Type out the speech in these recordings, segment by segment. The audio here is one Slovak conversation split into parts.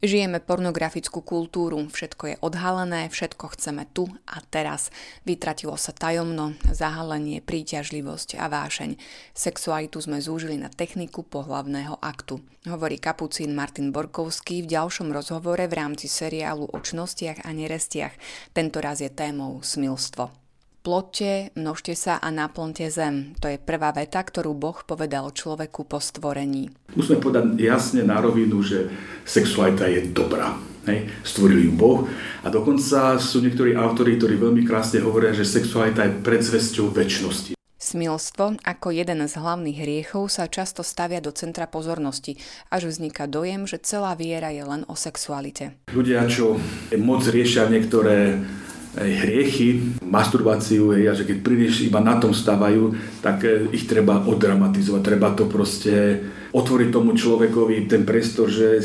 Žijeme pornografickú kultúru, všetko je odhalené, všetko chceme tu a teraz. Vytratilo sa tajomno, zahalenie, príťažlivosť a vášeň. Sexualitu sme zúžili na techniku pohlavného aktu. Hovorí kapucín Martin Borkovský v ďalšom rozhovore v rámci seriálu o čnostiach a nerestiach. Tento raz je témou smilstvo. Plotte, množte sa a naplňte zem. To je prvá veta, ktorú Boh povedal človeku po stvorení. Musíme povedať jasne na rovinu, že sexualita je dobrá. Hej, stvoril ju Boh a dokonca sú niektorí autori, ktorí veľmi krásne hovoria, že sexualita je predzvesťou väčšnosti. Smilstvo ako jeden z hlavných hriechov sa často stavia do centra pozornosti, až vzniká dojem, že celá viera je len o sexualite. Ľudia, čo moc riešia niektoré aj hriechy, masturbáciu, hej, a že keď príliš iba na tom stávajú, tak e, ich treba oddramatizovať, treba to proste otvoriť tomu človekovi ten priestor, že,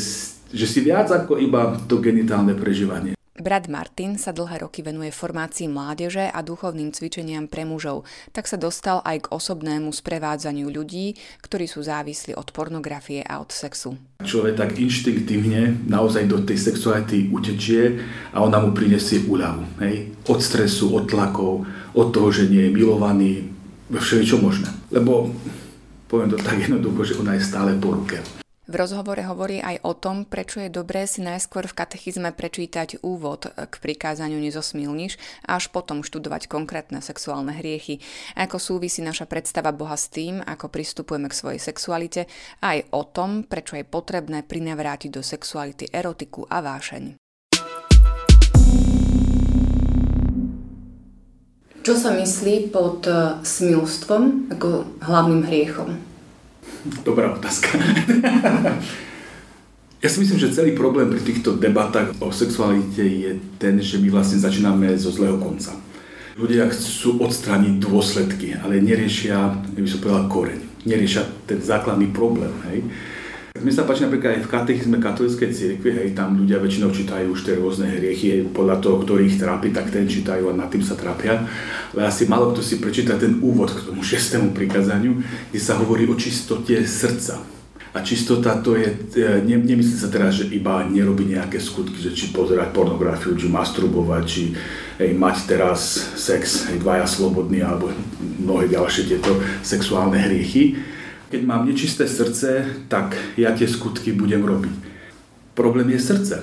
že si viac ako iba to genitálne prežívanie. Brat Martin sa dlhé roky venuje formácii mládeže a duchovným cvičeniam pre mužov, tak sa dostal aj k osobnému sprevádzaniu ľudí, ktorí sú závislí od pornografie a od sexu. Človek tak inštinktívne naozaj do tej sexuality utečie a ona mu prinesie úľavu. Hej? Od stresu, od tlakov, od toho, že nie je milovaný, všeličo možné. Lebo poviem to tak jednoducho, že ona je stále po ruke. V rozhovore hovorí aj o tom, prečo je dobré si najskôr v katechizme prečítať úvod k prikázaniu nezosmilniš a až potom študovať konkrétne sexuálne hriechy. Ako súvisí naša predstava Boha s tým, ako pristupujeme k svojej sexualite a aj o tom, prečo je potrebné prinavrátiť do sexuality erotiku a vášeň. Čo sa myslí pod smilstvom ako hlavným hriechom? Dobrá otázka. ja si myslím, že celý problém pri týchto debatách o sexualite je ten, že my vlastne začíname zo zlého konca. Ľudia chcú odstrániť dôsledky, ale neriešia, by som povedal, koreň. Neriešia ten základný problém. Hej. Mne sa páči napríklad aj v katechizme katolíckej cirkvi, hej, tam ľudia väčšinou čítajú už tie rôzne hriechy, hej, podľa toho, ktorý ich trápi, tak ten čítajú a nad tým sa trápia. Ale asi málo kto si prečíta ten úvod k tomu šestému prikázaniu, kde sa hovorí o čistote srdca. A čistota to je, e, ne, nemyslí sa teraz, že iba nerobiť nejaké skutky, že či pozerať pornografiu, či masturbovať, či hej, mať teraz sex, hej, dvaja slobodní, alebo mnohé ďalšie tieto sexuálne hriechy keď mám nečisté srdce, tak ja tie skutky budem robiť. Problém je srdce.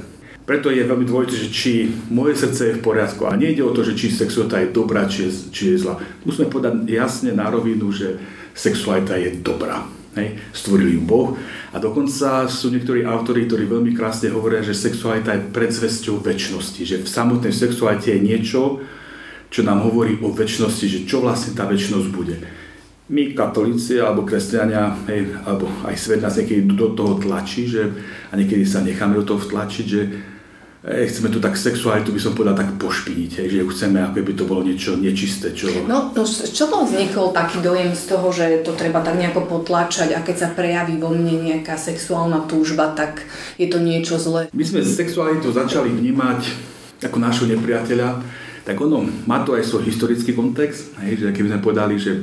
Preto je veľmi dôležité, že či moje srdce je v poriadku. A nejde o to, že či sexualita je dobrá, či je, či je zlá. Musíme povedať jasne na rovinu, že sexualita je dobrá. Hej, stvoril ju Boh. A dokonca sú niektorí autori, ktorí veľmi krásne hovoria, že sexualita je predzvesťou väčšnosti. Že v samotnej sexualite je niečo, čo nám hovorí o väčšnosti, že čo vlastne tá väčšnosť bude my katolíci alebo kresťania, hej, alebo aj svet nás niekedy do toho tlačí, že, a niekedy sa necháme do toho vtlačiť, že hej, chceme tu tak sexualitu, by som povedal, tak pošpiniť, hej, že chceme, ako by to bolo niečo nečisté. Čo... No, no z čoho vznikol taký dojem z toho, že to treba tak nejako potlačať a keď sa prejaví vo mne nejaká sexuálna túžba, tak je to niečo zlé? My sme sexualitu začali vnímať ako nášho nepriateľa, tak ono má to aj svoj historický kontext, hej, že keby sme povedali, že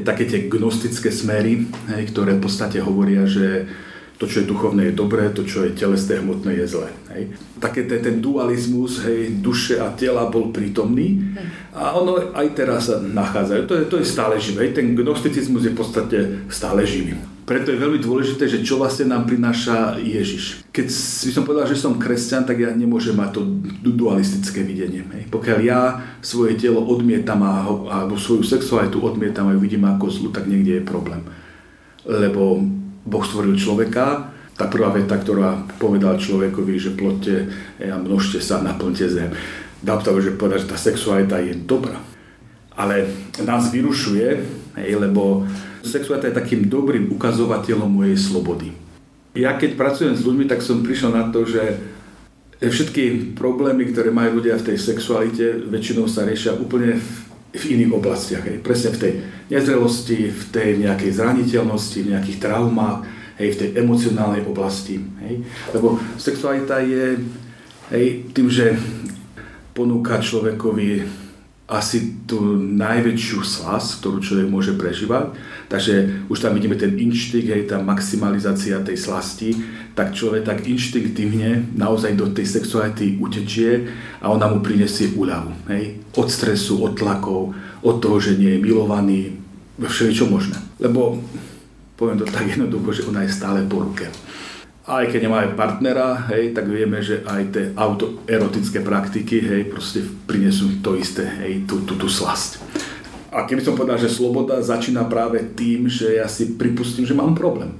také tie gnostické smery, hej, ktoré v podstate hovoria, že to, čo je duchovné, je dobré, to, čo je telesné, hmotné, je zlé. Hej. Také ten, ten dualizmus hej, duše a tela bol prítomný a ono aj teraz sa nachádza. To je, to je stále živé. Ten gnosticizmus je v podstate stále živý. Preto je veľmi dôležité, že čo vlastne nám prináša Ježiš. Keď by som povedal, že som kresťan, tak ja nemôžem mať to dualistické videnie. Hej. Pokiaľ ja svoje telo odmietam a, alebo svoju sexualitu odmietam a ju vidím ako zlu, tak niekde je problém. Lebo Boh stvoril človeka, tá prvá veta, ktorá povedal človekovi, že plotte a množte sa, naplňte zem. Dá to, že povedať, že tá sexualita je dobrá. Ale nás vyrušuje, hej, lebo Sexualita je takým dobrým ukazovateľom mojej slobody. Ja keď pracujem s ľuďmi, tak som prišiel na to, že všetky problémy, ktoré majú ľudia v tej sexualite, väčšinou sa riešia úplne v, v iných oblastiach. Hej. Presne v tej nezrelosti, v tej nejakej zraniteľnosti, v nejakých traumách, hej, v tej emocionálnej oblasti. Hej. Lebo sexualita je hej, tým, že ponúka človekovi asi tú najväčšiu slas, ktorú človek môže prežívať, Takže už tam vidíme ten inštinkt, hej, tá maximalizácia tej slasti, tak človek tak inštinktívne naozaj do tej sexuality utečie a ona mu prinesie úľavu. Hej, od stresu, od tlakov, od toho, že nie je milovaný, všeličo možné. Lebo, poviem to tak jednoducho, že ona je stále po ruke. Aj keď nemáme partnera, hej, tak vieme, že aj tie autoerotické praktiky, hej, proste prinesú to isté, hej, tú, tú, tú slasť. A keby som povedal, že sloboda začína práve tým, že ja si pripustím, že mám problém.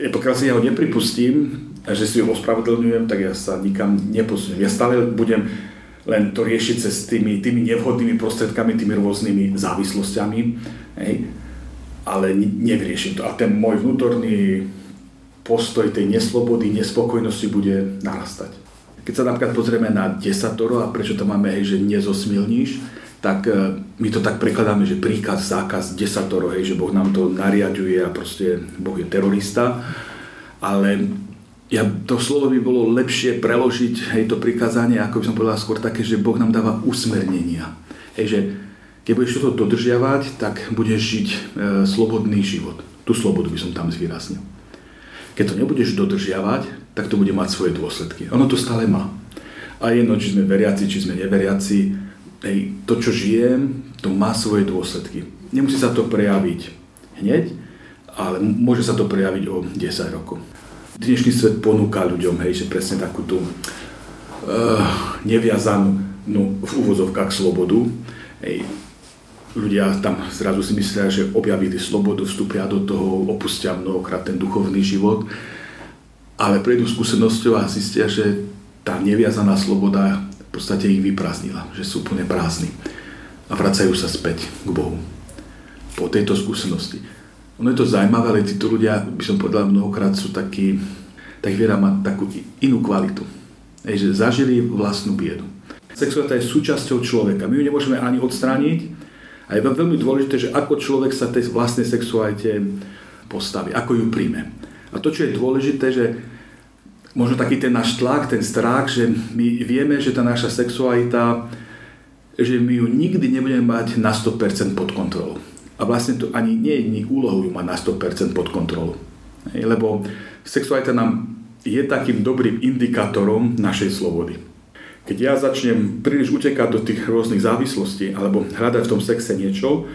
Pokiaľ si ja ho nepripustím, že si ho ospravedlňujem, tak ja sa nikam neposuniem. Ja stále budem len to riešiť cez tými, tými nevhodnými prostredkami, tými rôznymi závislosťami, hej? ale nevyriešim to. A ten môj vnútorný postoj tej neslobody, nespokojnosti bude narastať. Keď sa napríklad pozrieme na desatoro a prečo to máme, hej, že nezosmilníš, tak e, my to tak prekladáme, že príkaz, zákaz, desatoro, hej, že Boh nám to nariaduje a proste Boh je terorista. Ale ja, to slovo by bolo lepšie preložiť, hej, to prikázanie, ako by som povedal skôr také, že Boh nám dáva usmernenia. Hej, že keď budeš toto dodržiavať, tak budeš žiť e, slobodný život. Tú slobodu by som tam zvýraznil. Keď to nebudeš dodržiavať, tak to bude mať svoje dôsledky. Ono to stále má. A jedno, či sme veriaci, či sme neveriaci, hej, to, čo žijem, to má svoje dôsledky. Nemusí sa to prejaviť hneď, ale môže sa to prejaviť o 10 rokov. Dnešný svet ponúka ľuďom, hej, že presne takú tú uh, neviazanú no, v úvozovkách slobodu. Hej. Ľudia tam zrazu si myslia, že objavili slobodu, vstúpia do toho, opustia mnohokrát ten duchovný život, ale prejdú skúsenosťou a zistia, že tá neviazaná sloboda v podstate ich vyprázdnila, že sú úplne prázdni a vracajú sa späť k Bohu po tejto skúsenosti. Ono je to zaujímavé, ale títo ľudia, by som povedal, mnohokrát sú takí, tak viera má takú inú kvalitu. Ej, že zažili vlastnú biedu. Sexualita je súčasťou človeka. My ju nemôžeme ani odstrániť a je veľmi dôležité, že ako človek sa tej vlastnej sexualite postaví, ako ju príjme. A to, čo je dôležité, že možno taký ten náš tlak, ten strach, že my vieme, že tá naša sexualita, že my ju nikdy nebudeme mať na 100% pod kontrolou. A vlastne to ani nie je úlohou ju mať na 100% pod kontrolou. Lebo sexualita nám je takým dobrým indikátorom našej slobody. Keď ja začnem príliš utekať do tých rôznych závislostí alebo hľadať v tom sexe niečo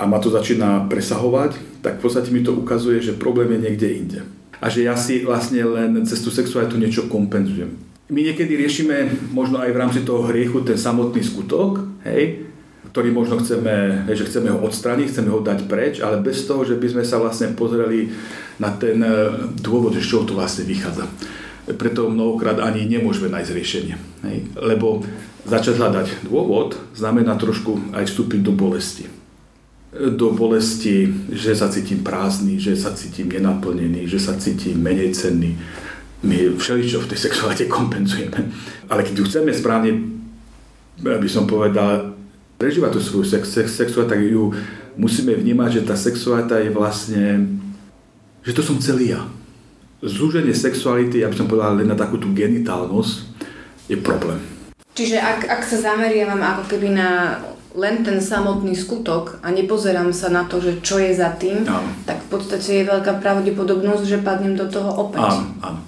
a ma to začína presahovať, tak v podstate mi to ukazuje, že problém je niekde inde a že ja si vlastne len cez tú sexualitu niečo kompenzujem. My niekedy riešime možno aj v rámci toho hriechu ten samotný skutok, hej, ktorý možno chceme, hej, že chceme ho odstrániť, chceme ho dať preč, ale bez toho, že by sme sa vlastne pozreli na ten e, dôvod, že z čoho to vlastne vychádza. Preto mnohokrát ani nemôžeme nájsť riešenie. Hej. Lebo začať hľadať dôvod znamená trošku aj vstúpiť do bolesti do bolesti, že sa cítim prázdny, že sa cítim nenaplnený, že sa cítim menej cenný. My všeličo v tej sexualite kompenzujeme. Ale keď ju chceme správne, by som povedal, prežívať tú svoju sex, sex, sexualitu, tak ju musíme vnímať, že tá sexualita je vlastne, že to som celý ja. Zúženie sexuality, ja by som povedal len na takú tú genitálnosť, je problém. Čiže ak, ak sa zameriavam ako keby na len ten samotný skutok a nepozerám sa na to, že čo je za tým, áno. tak v podstate je veľká pravdepodobnosť, že padnem do toho opäť. Áno, áno.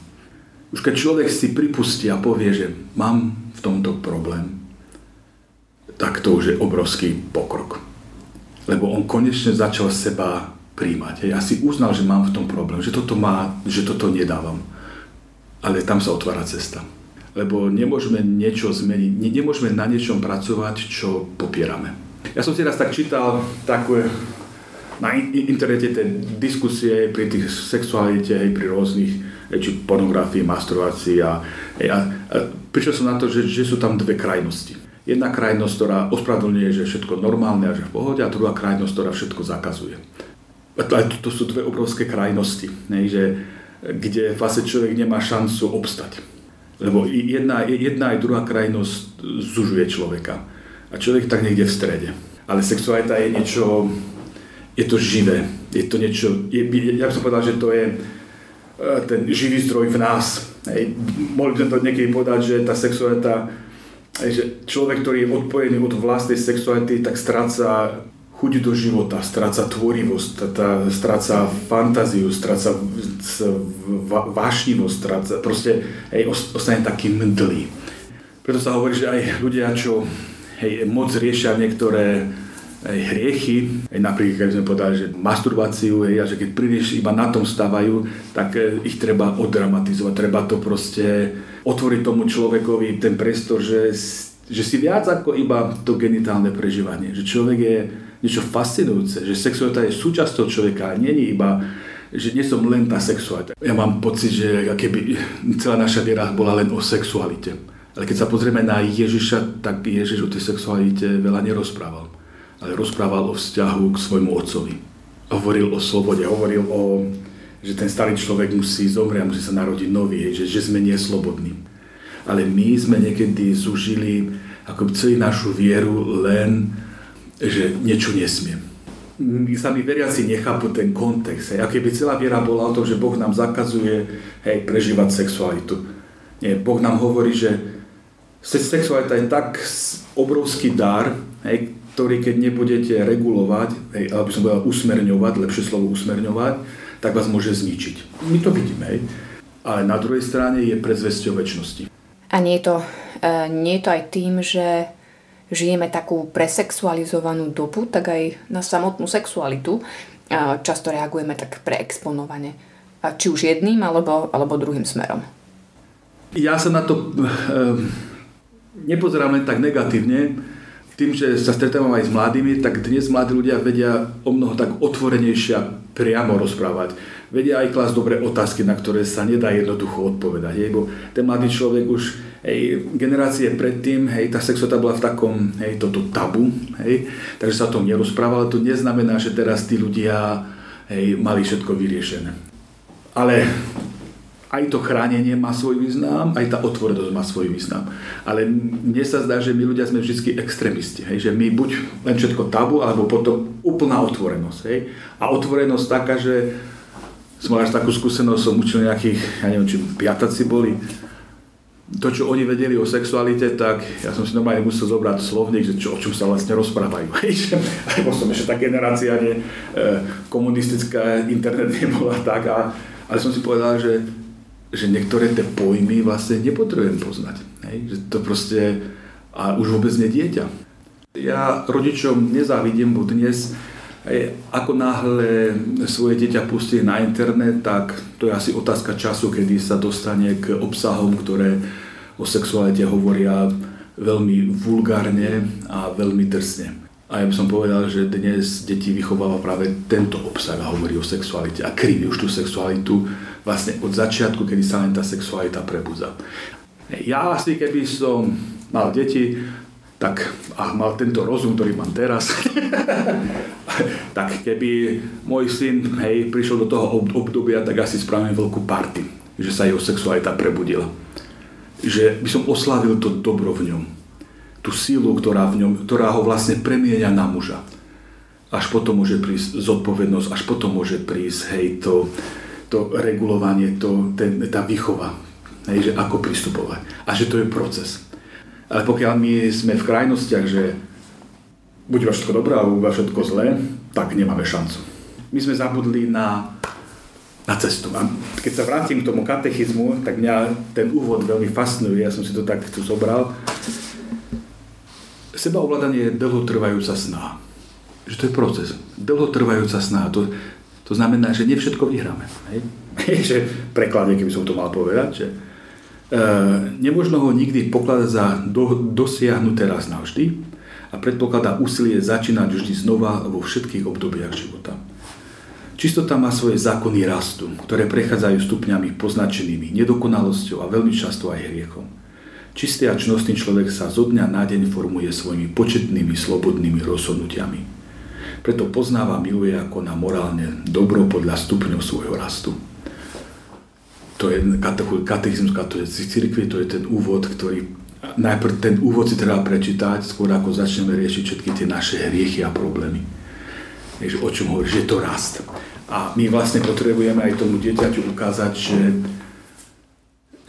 Už keď človek si pripustí a povie, že mám v tomto problém, tak to už je obrovský pokrok. Lebo on konečne začal seba príjmať. Ja si uznal, že mám v tom problém, že toto, má, že toto nedávam. Ale tam sa otvára cesta lebo nemôžeme niečo zmeniť, nemôžeme na niečom pracovať, čo popierame. Ja som si raz tak čítal takú na internete tie diskusie pri tých sexualite, pri rôznych, či pornografii, masturbácii a, a, a prišiel som na to, že, že sú tam dve krajnosti. Jedna krajnosť, ktorá ospravedlňuje, že všetko normálne a že v pohode a druhá krajnosť, ktorá všetko zakazuje. A to, to, sú dve obrovské krajnosti, hej, že, kde vlastne človek nemá šancu obstať. Lebo jedna, jedna aj druhá krajnosť zužuje človeka. A človek tak niekde v strede. Ale sexualita je niečo, je to živé. Je to niečo, je, ja by som povedal, že to je ten živý zdroj v nás. Hej. Mohli by sme to niekedy povedať, že tá sexualita, že človek, ktorý je odpojený od vlastnej sexuality, tak stráca chuť do života, stráca tvorivosť, stráca fantáziu, stráca vášnivosť, stráca, proste hej, ostane taký mdlý. Preto sa hovorí, že aj ľudia, čo hej, moc riešia niektoré hej, hriechy, hej, napríklad keď sme povedali, že masturbáciu, hej, a že keď príliš iba na tom stávajú, tak e, ich treba oddramatizovať, treba to proste otvoriť tomu človekovi ten priestor, že, že si viac ako iba to genitálne prežívanie, že človek je niečo fascinujúce, že sexualita je súčasťou človeka není iba že nie som len tá sexualita. Ja mám pocit, že keby celá naša viera bola len o sexualite. Ale keď sa pozrieme na Ježiša, tak Ježiš o tej sexualite veľa nerozprával. Ale rozprával o vzťahu k svojmu otcovi. Hovoril o slobode, hovoril o, že ten starý človek musí zomrieť, musí sa narodiť nový, že, že sme neslobodní. Ale my sme niekedy zužili ako celú našu vieru len, že niečo nesmiem sami veriaci nechápu ten kontext. Hej. A keby celá viera bola o tom, že Boh nám zakazuje hej, prežívať sexualitu. Nie, boh nám hovorí, že sexualita je tak obrovský dar, hej, ktorý keď nebudete regulovať, hej, alebo by som povedal usmerňovať, lepšie slovo usmerňovať, tak vás môže zničiť. My to vidíme, hej. Ale na druhej strane je predzvesťou väčšnosti. A nie je, to, uh, nie je to aj tým, že žijeme takú presexualizovanú dobu, tak aj na samotnú sexualitu často reagujeme tak preexponovane. Či už jedným, alebo, alebo druhým smerom. Ja sa na to e, nepozerám len tak negatívne. Tým, že sa stretávam aj s mladými, tak dnes mladí ľudia vedia o mnoho tak otvorenejšie priamo rozprávať vedia aj klásť dobré otázky, na ktoré sa nedá jednoducho odpovedať. Hej, bo ten mladý človek už, hej, generácie predtým, hej, tá sexualita bola v takom, hej, toto tabu, hej, takže sa o tom nerozprávalo. To neznamená, že teraz tí ľudia, hej, mali všetko vyriešené. Ale aj to chránenie má svoj význam, aj tá otvorenosť má svoj význam. Ale mne sa zdá, že my ľudia sme vždy extrémisti. Hej? Že my buď len všetko tabu, alebo potom úplná otvorenosť. Hej? A otvorenosť taká, že som až takú skúsenosť, som učil nejakých, ja neviem, či piataci boli, to, čo oni vedeli o sexualite, tak ja som si normálne musel zobrať slovník, že čo, o čom sa vlastne rozprávajú. Lebo som ešte tá generácia, nie, e, komunistická, internet nebola tak, a, ale som si povedal, že, že niektoré tie pojmy vlastne nepotrebujem poznať. Hej? Že to proste, a už vôbec nie dieťa. Ja rodičom nezávidím, bo dnes ako náhle svoje dieťa pustí na internet, tak to je asi otázka času, kedy sa dostane k obsahom, ktoré o sexualite hovoria veľmi vulgárne a veľmi drsne. A ja by som povedal, že dnes deti vychováva práve tento obsah a hovorí o sexualite a kriví už tú sexualitu vlastne od začiatku, kedy sa len tá sexualita prebudza. Ja asi, keby som mal deti, tak a mal tento rozum, ktorý mám teraz, tak keby môj syn hej, prišiel do toho obdobia, tak asi spravím veľkú party, že sa jeho sexualita prebudila. Že by som oslavil to dobro v ňom. Tú sílu, ktorá, v ňom, ktorá ho vlastne premienia na muža. Až potom môže prísť zodpovednosť, až potom môže prísť hej, to, to regulovanie, to, ten, tá výchova, hej, že ako pristupovať. A že to je proces ale pokiaľ my sme v krajnostiach, že buď iba všetko dobré, alebo iba všetko zlé, tak nemáme šancu. My sme zabudli na, na cestu. A keď sa vrátim k tomu katechizmu, tak mňa ten úvod veľmi fascinuje, ja som si to tak tu zobral. Sebaovládanie je dlhotrvajúca snaha. Že to je proces. Dlhotrvajúca snaha. To, to znamená, že nie všetko vyhráme. Hej? že preklade, keby som to mal povedať, že E, nemožno ho nikdy pokladať za do, dosiahnuté raz navždy a predpokladá úsilie začínať vždy znova vo všetkých obdobiach života. Čistota má svoje zákony rastu, ktoré prechádzajú stupňami poznačenými nedokonalosťou a veľmi často aj hriechom. Čistý a čnostný človek sa zo dňa na deň formuje svojimi početnými slobodnými rozhodnutiami. Preto poznáva miluje ako na morálne dobro podľa stupňov svojho rastu to je katechizmus katolíckej cirkvi, to je ten úvod, ktorý najprv ten úvod si treba prečítať, skôr ako začneme riešiť všetky tie naše hriechy a problémy. Takže o čom hovorí, že je to rast. A my vlastne potrebujeme aj tomu dieťaťu ukázať, že,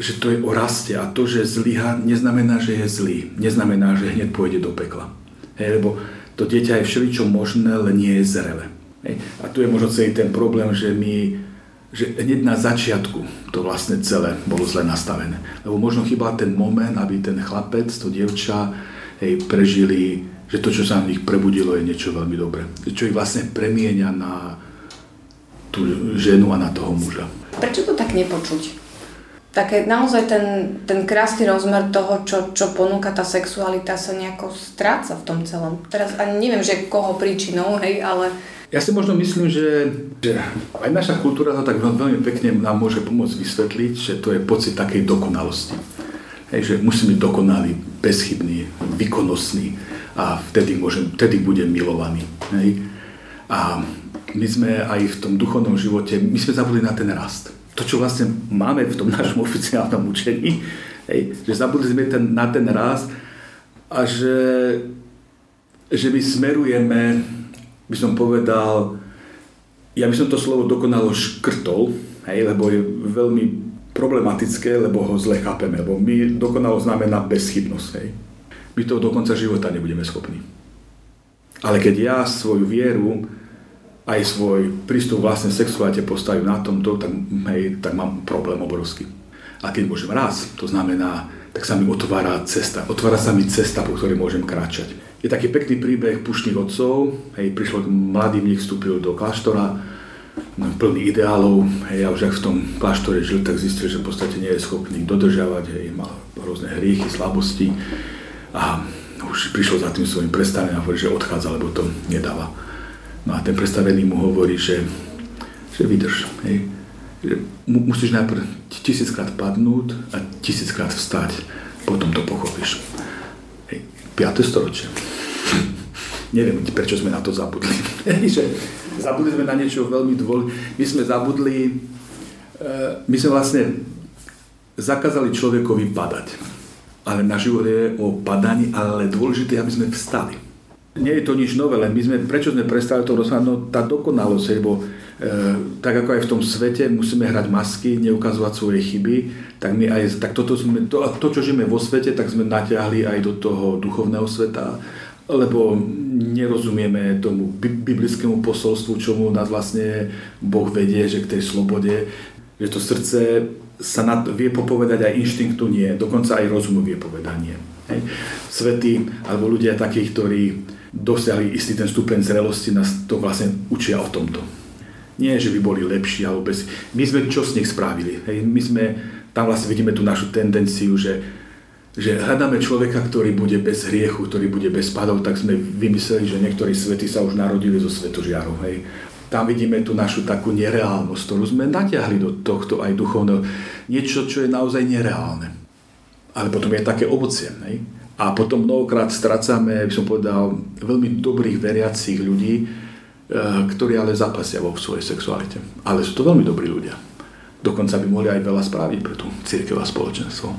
že to je o raste a to, že zlyha, neznamená, že je zlý. Neznamená, že hneď pôjde do pekla. Hej, lebo to dieťa je všeličo možné, len nie je zrele. Hej. A tu je možno celý ten problém, že my že hneď na začiatku to vlastne celé bolo zle nastavené. Lebo možno chýbal ten moment, aby ten chlapec, to dievča, hej, prežili, že to, čo sa v nich prebudilo, je niečo veľmi dobré. Čo ich vlastne premienia na tú ženu a na toho muža. Prečo to tak nepočuť? Také naozaj ten, ten krásny rozmer toho, čo, čo ponúka tá sexualita sa nejako stráca v tom celom. Teraz ani neviem, že koho príčinou, hej, ale... Ja si možno myslím, že, že aj naša kultúra to tak veľmi pekne nám môže pomôcť vysvetliť, že to je pocit takej dokonalosti. Hej, že musím byť dokonalý, bezchybný, výkonnostný a vtedy, môžem, vtedy budem milovaný. Hej. A my sme aj v tom duchovnom živote, my sme zabudli na ten rast to, čo vlastne máme v tom našom oficiálnom učení, hej, že zabudli sme ten, na ten raz a že, že my smerujeme, by som povedal, ja by som to slovo dokonalo škrtol, hej, lebo je veľmi problematické, lebo ho zle chápeme, lebo my dokonalo znamená bezchybnosť. Hej. My to do konca života nebudeme schopní. Ale keď ja svoju vieru aj svoj prístup vlastne sexualite postavím na tomto, tak, hej, tak mám problém obrovský. A keď môžem raz, to znamená, tak sa mi otvára cesta. Otvára sa mi cesta, po ktorej môžem kráčať. Je taký pekný príbeh pušných otcov. Hej, prišlo mladý mních, vstúpil do kláštora, no, plný ideálov. Hej, a už ak v tom kláštore žil, tak zistil, že v podstate nie je schopný dodržiavať. Hej, mal rôzne hriechy, slabosti. A už prišiel za tým svojim prestavením a hovorí, že odchádza, lebo to nedáva. No a ten predstavený mu hovorí, že, že vydrž. Hej. Že musíš najprv tisíckrát padnúť a tisíckrát vstať, potom to pochopíš. Hej. 5. storočie. Neviem, prečo sme na to zabudli. že zabudli sme na niečo veľmi dôležité. My sme zabudli, e, my sme vlastne zakázali človekovi padať. Ale na život je o padaní, ale dôležité aby sme vstali nie je to nič nové, len my sme, prečo sme prestali to rozhodnúť, no tá dokonalosť, lebo e, tak ako aj v tom svete musíme hrať masky, neukazovať svoje chyby, tak my aj, tak toto sme, to, to, čo žijeme vo svete, tak sme natiahli aj do toho duchovného sveta, lebo nerozumieme tomu biblickému posolstvu, čomu nás vlastne Boh vedie, že k tej slobode, že to srdce sa nad, vie popovedať aj inštinktu nie, dokonca aj rozumu vie povedať nie. Hej. Svety alebo ľudia takí, ktorí dosiahli istý ten stupeň zrelosti, nás to vlastne učia o tomto. Nie, že by boli lepší alebo bez... My sme čo z nich spravili. Hej? My sme, tam vlastne vidíme tú našu tendenciu, že, že hľadáme človeka, ktorý bude bez hriechu, ktorý bude bez padov, tak sme vymysleli, že niektorí svety sa už narodili zo svetožiarov. Hej? Tam vidíme tú našu takú nereálnosť, ktorú sme natiahli do tohto aj duchovného. Niečo, čo je naozaj nereálne. Ale potom je také ovocie. Hej? A potom mnohokrát strácame, by som povedal, veľmi dobrých veriacich ľudí, e, ktorí ale zapasia vo svojej sexualite. Ale sú to veľmi dobrí ľudia. Dokonca by mohli aj veľa spraviť pre tú církev a spoločenstvo.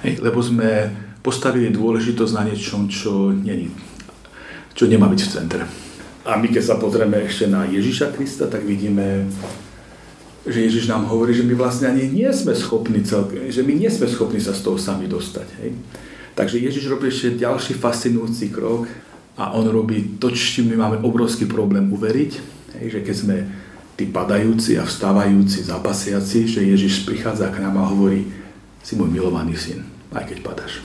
Hej, lebo sme postavili dôležitosť na niečom, čo, není, čo nemá byť v centre. A my keď sa pozrieme ešte na Ježiša Krista, tak vidíme, že Ježiš nám hovorí, že my vlastne ani nie sme schopní celkom, že my nie sme schopní sa z toho sami dostať. Hej Takže Ježiš robí ešte ďalší fascinujúci krok a on robí to, s čím my máme obrovský problém uveriť, hej, že keď sme tí padajúci a vstávajúci, zapasiaci, že Ježiš prichádza k nám a hovorí, si môj milovaný syn, aj keď padáš.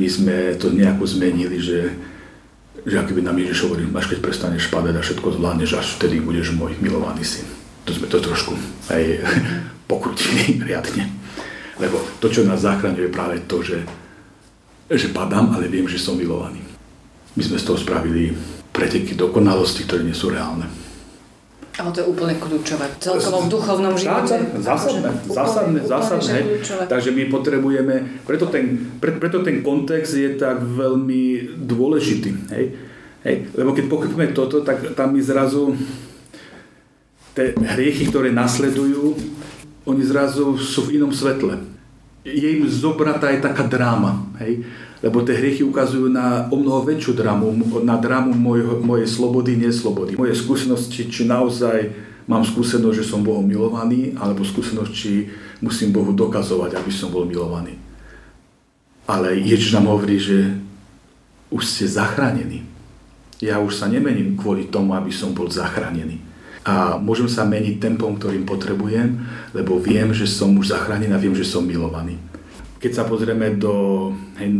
My sme to nejako zmenili, že, že akoby nám Ježiš hovorí, až keď prestaneš padať a všetko zvládneš, až vtedy budeš môj milovaný syn. To sme to trošku aj pokrutili riadne. Lebo to, čo nás zachraňuje, je práve to, že že padám, ale viem, že som milovaný. My sme z toho spravili preteky dokonalosti, ktoré nie sú reálne. Ale to je úplne kľúčové. Celkovo v duchovnom živote. Zásadné, zásadné, zásadné. Takže my potrebujeme, preto ten, pre, preto ten kontext je tak veľmi dôležitý. Hej? Hej? Lebo keď pochopíme toto, tak tam mi zrazu tie hriechy, ktoré nasledujú, oni zrazu sú v inom svetle je im zobratá aj taká dráma. Hej? Lebo tie hriechy ukazujú na o mnoho väčšiu drámu, na drámu mojho, mojej slobody, neslobody. Moje skúsenosti, či naozaj mám skúsenosť, že som Bohom milovaný, alebo skúsenosť, či musím Bohu dokazovať, aby som bol milovaný. Ale Ježiš nám hovorí, že už ste zachránení. Ja už sa nemením kvôli tomu, aby som bol zachránený. A môžem sa meniť tempom, ktorým potrebujem, lebo viem, že som už zachránený a viem, že som milovaný. Keď sa pozrieme do,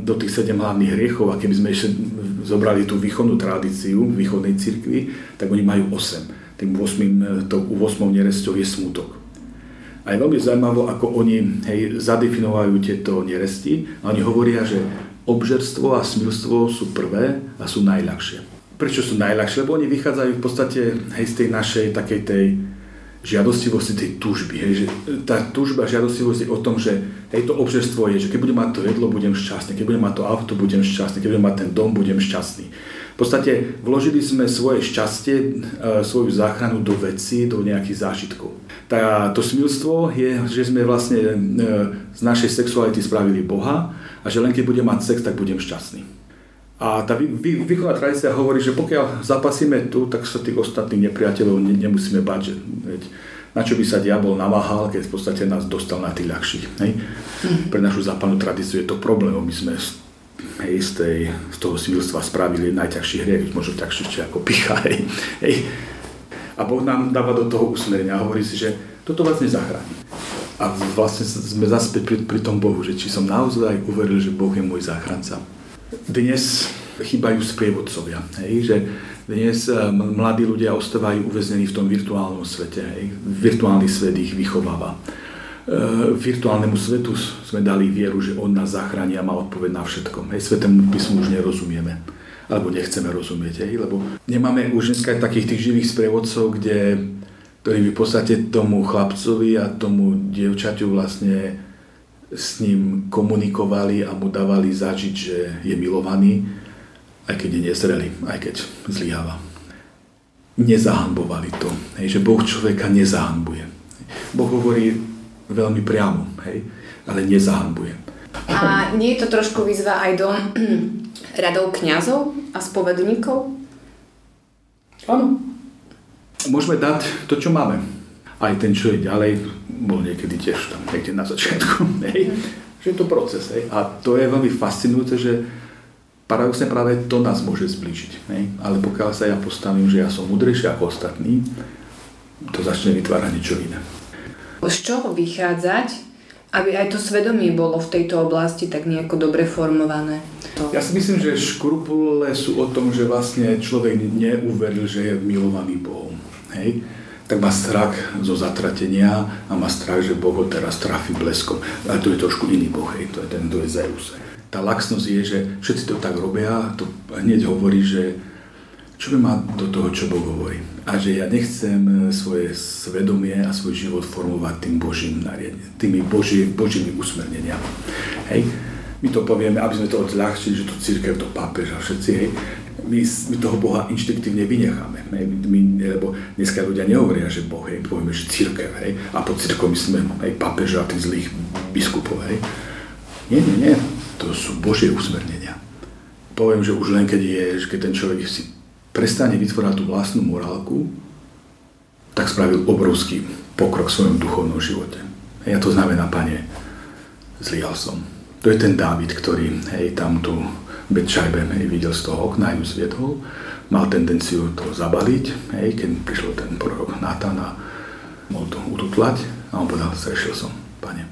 do tých sedem hlavných hriechov, a keby sme ešte zobrali tú východnú tradíciu východnej cirkvi, tak oni majú 8. Tým 8, tou 8 neresťou je smutok. A je veľmi zaujímavé, ako oni hej, zadefinovajú tieto neresti. Oni hovoria, že obžerstvo a smilstvo sú prvé a sú najľahšie. Prečo sú najľahšie? Lebo oni vychádzajú v podstate hej, z tej našej takej tej žiadostivosti, tej túžby. Hej, že tá túžba, žiadostivosť je o tom, že hej, to obžerstvo je, že keď budem mať to jedlo, budem šťastný, keď budem mať to auto, budem šťastný, keď budem mať ten dom, budem šťastný. V podstate vložili sme svoje šťastie, e, svoju záchranu do veci, do nejakých zážitkov. Tá, to smilstvo je, že sme vlastne e, z našej sexuality spravili Boha a že len keď budem mať sex, tak budem šťastný. A tá východná tradícia hovorí, že pokiaľ zapasíme tu, tak sa tých ostatných nepriateľov nemusíme bať, že veď, na čo by sa diabol namáhal, keď v podstate nás dostal na tých ľahších. Hej? Mm. Pre našu západnú tradíciu je to problém, my sme hej, z, tej, z toho smilstva spravili najťažší hriech, možno ťažší ako picha. Hej, hej. A Boh nám dáva do toho usmerenia a hovorí si, že toto vás nezachráni. A vlastne sme zase pri, pri tom Bohu, že či som naozaj uveril, že Boh je môj záchranca. Dnes chýbajú sprievodcovia. Hej, že dnes eh, mladí ľudia ostávajú uväznení v tom virtuálnom svete. Hej. Virtuálny svet ich vychováva E, virtuálnemu svetu sme dali vieru, že on nás zachráni a má odpoveď na všetko. Hej, svetému písmu už nerozumieme alebo nechceme rozumieť, hej, lebo nemáme už dneska takých tých živých sprievodcov, kde, ktorí by v podstate tomu chlapcovi a tomu dievčaťu vlastne s ním komunikovali a mu dávali zažiť, že je milovaný, aj keď je nezrelý, aj keď zlyháva. Nezahanbovali to, hej, že Boh človeka nezahanbuje. Boh hovorí, veľmi priamo, hej, ale nezahanbujem. A nie je to trošku výzva aj do radov kňazov a spovedníkov? Áno. Môžeme dať to, čo máme. Aj ten, čo je ďalej, bol niekedy tiež tam niekde na začiatku. Hej. Že je to proces. Hej. A to je veľmi fascinujúce, že paradoxne práve to nás môže zblížiť. Hej. Ale pokiaľ sa ja postavím, že ja som mudrejší ako ostatní, to začne vytvárať niečo iné z čoho vychádzať, aby aj to svedomie bolo v tejto oblasti tak nejako dobre formované. Ja si myslím, že škrupule sú o tom, že vlastne človek neuveril, že je milovaný Bohom. Hej? Tak má strach zo zatratenia a má strach, že Boh ho teraz trafi bleskom. Ale to je trošku iný Boh, hej, to je ten, to je Zeus. Tá laxnosť je, že všetci to tak robia, to hneď hovorí, že čo by má do toho, čo Boh hovorí. A že ja nechcem e, svoje svedomie a svoj život formovať tým Božím nariadením, tými Boží, Božími usmerneniami. Hej? My to povieme, aby sme to odľahčili, že to církev, to pápež a všetci, hej? My, my toho Boha inštiktívne vynecháme. Hej? My, lebo dneska ľudia nehovoria, že Boh, hej? povieme, že církev, hej? a pod církev myslíme hej, pápeža a tých zlých biskupov. Hej? Nie, nie, nie. To sú Božie usmernenia. Poviem, že už len keď je, že keď ten človek si prestane vytvárať tú vlastnú morálku, tak spravil obrovský pokrok v svojom duchovnom živote. Hej, a to znamená, pane, zlyhal som. To je ten Dávid, ktorý hej, tam tu Betšajbe hej, videl z toho okna, ju zviedol, mal tendenciu to zabaliť, hej, keď prišiel ten prorok Natán a mohol to ututlať a on povedal, zrešil som, pane.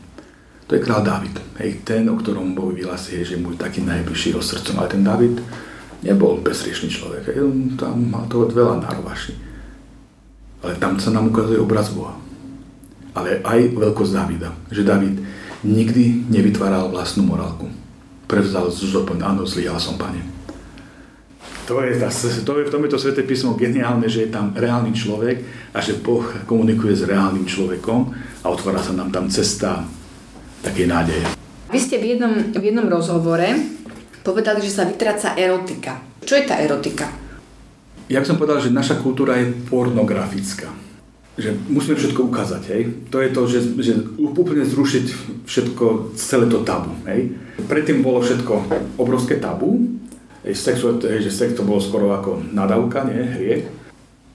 To je král David, hej, ten, o ktorom Boh vyhlási, že môj taký najbližší srdcom, ale ten David nebol bezriešný človek. On tam mal toho veľa nárovaší. Ale tam sa nám ukazuje obraz Boha. Ale aj veľkosť Davida. Že David nikdy nevytváral vlastnú morálku. Prevzal z zopon, áno, zlyhal som, pane. To je, tá, to je v tom je to sveté písmo geniálne, že je tam reálny človek a že Boh komunikuje s reálnym človekom a otvára sa nám tam cesta takej nádeje. Vy ste v jednom, v jednom rozhovore povedali, že sa vytráca erotika. Čo je tá erotika? Ja by som povedal, že naša kultúra je pornografická. Že musíme všetko ukázať, hej. To je to, že, že úplne zrušiť všetko, celé to tabu, hej. Predtým bolo všetko obrovské tabu, hej, sex, hej, že sex to bolo skoro ako nadávka, nie, hriech.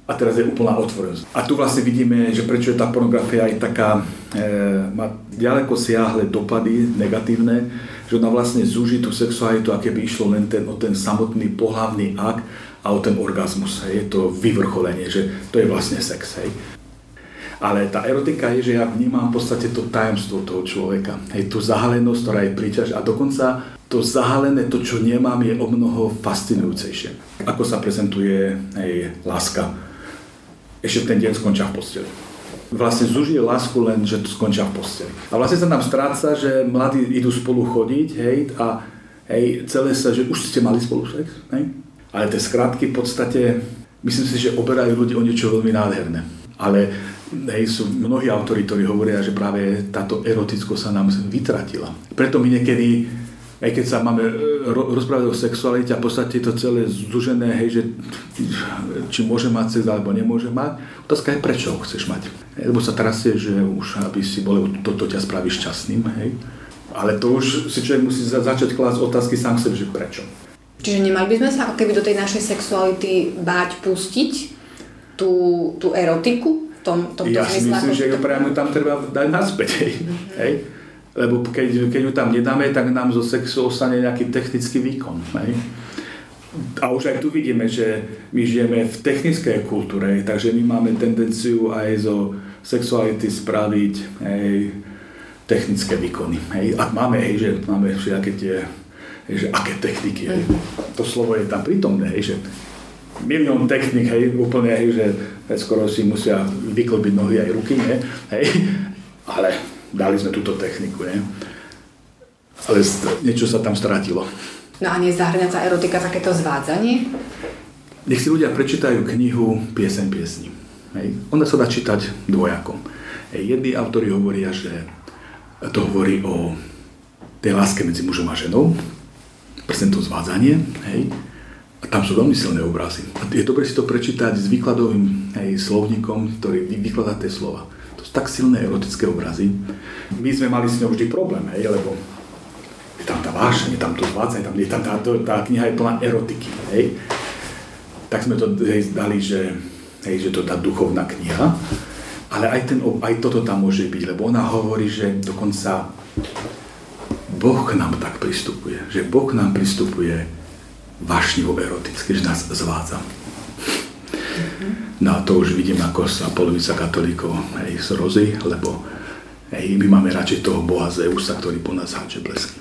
A teraz je úplná otvorenosť. A tu vlastne vidíme, že prečo je tá pornografia aj taká, e, má ďaleko siahle dopady negatívne, že ona vlastne zúži tú sexualitu, aké by išlo len ten, o ten samotný pohlavný akt a o ten orgazmus, hej, to vyvrcholenie, že to je vlastne sex, hej. Ale tá erotika je, že ja vnímam v podstate to tajomstvo toho človeka. Hej, tú zahalenosť, ktorá je príťaž a dokonca to zahalené, to, čo nemám, je o mnoho fascinujúcejšie. Ako sa prezentuje hej, láska. Ešte ten deň skončia v posteli. Vlastne zúžije lásku len, že to skončia v posteli. A vlastne sa nám stráca, že mladí idú spolu chodiť, hej, a hej, celé sa, že už ste mali spolu sex, hej. Ale tie skratky v podstate, myslím si, že oberajú ľudí o niečo veľmi nádherné. Ale hej, sú mnohí autori, ktorí hovoria, že práve táto eroticko sa nám vytratila. Preto my niekedy, aj keď sa máme e, rozprávať o sexualite a v podstate to celé zdužené, hej, že či môže mať sex alebo nemôže mať, otázka je, prečo ho chceš mať. Lebo sa teraz je, že už aby si bol, toto ťa spraví šťastným, hej. Ale to už si človek musí začať klásť otázky sám sebe, že prečo. Čiže nemali by sme sa keby do tej našej sexuality báť pustiť tú, tú erotiku? Tom, tomto ja si myslím, že ju priamo tam treba dať naspäť. Hej. Mm-hmm. hej? Lebo keď, keď ju tam nedáme, tak nám zo sexu ostane nejaký technický výkon. Hej? A už aj tu vidíme, že my žijeme v technickej kultúre, takže my máme tendenciu aj zo sexuality spraviť hej, technické výkony. Hej. A máme, hej, že máme všetky tie, hej, že aké techniky. Hej. Mhm. To slovo je tam prítomné, hej, že milión technik, hej, úplne, hej, že skoro si musia vyklobiť nohy aj ruky, ne? hej, ale dali sme túto techniku, ne? ale niečo sa tam stratilo. No a nezahrňa sa erotika takéto zvádzanie? Nech si ľudia prečítajú knihu Piesen piesni. Hej. Ona sa dá čítať dvojakom. Hej. Jedni autori hovoria, že to hovorí o tej láske medzi mužom a ženou, presne to zvádzanie, hej. A tam sú veľmi silné obrazy. Je dobre si to prečítať s výkladovým hej, slovníkom, ktorý vykladá tie slova. To sú tak silné erotické obrazy. My sme mali s ňou vždy problém, hej, lebo je tam tá vášeň, je tam to zvádzanie, tam, je tam tá, tá kniha je plná erotiky. Hej. Tak sme to hej, dali, že, hej, že to tá duchovná kniha. Ale aj, ten, aj toto tam môže byť, lebo ona hovorí, že dokonca Boh k nám tak pristupuje. Že Boh k nám pristupuje vášnivo eroticky, že nás zvádza. No a to už vidím, ako sa polovica katolíkov hej, zrozí, lebo hej, my máme radšej toho boha Zeusa, ktorý po nás háče blesky.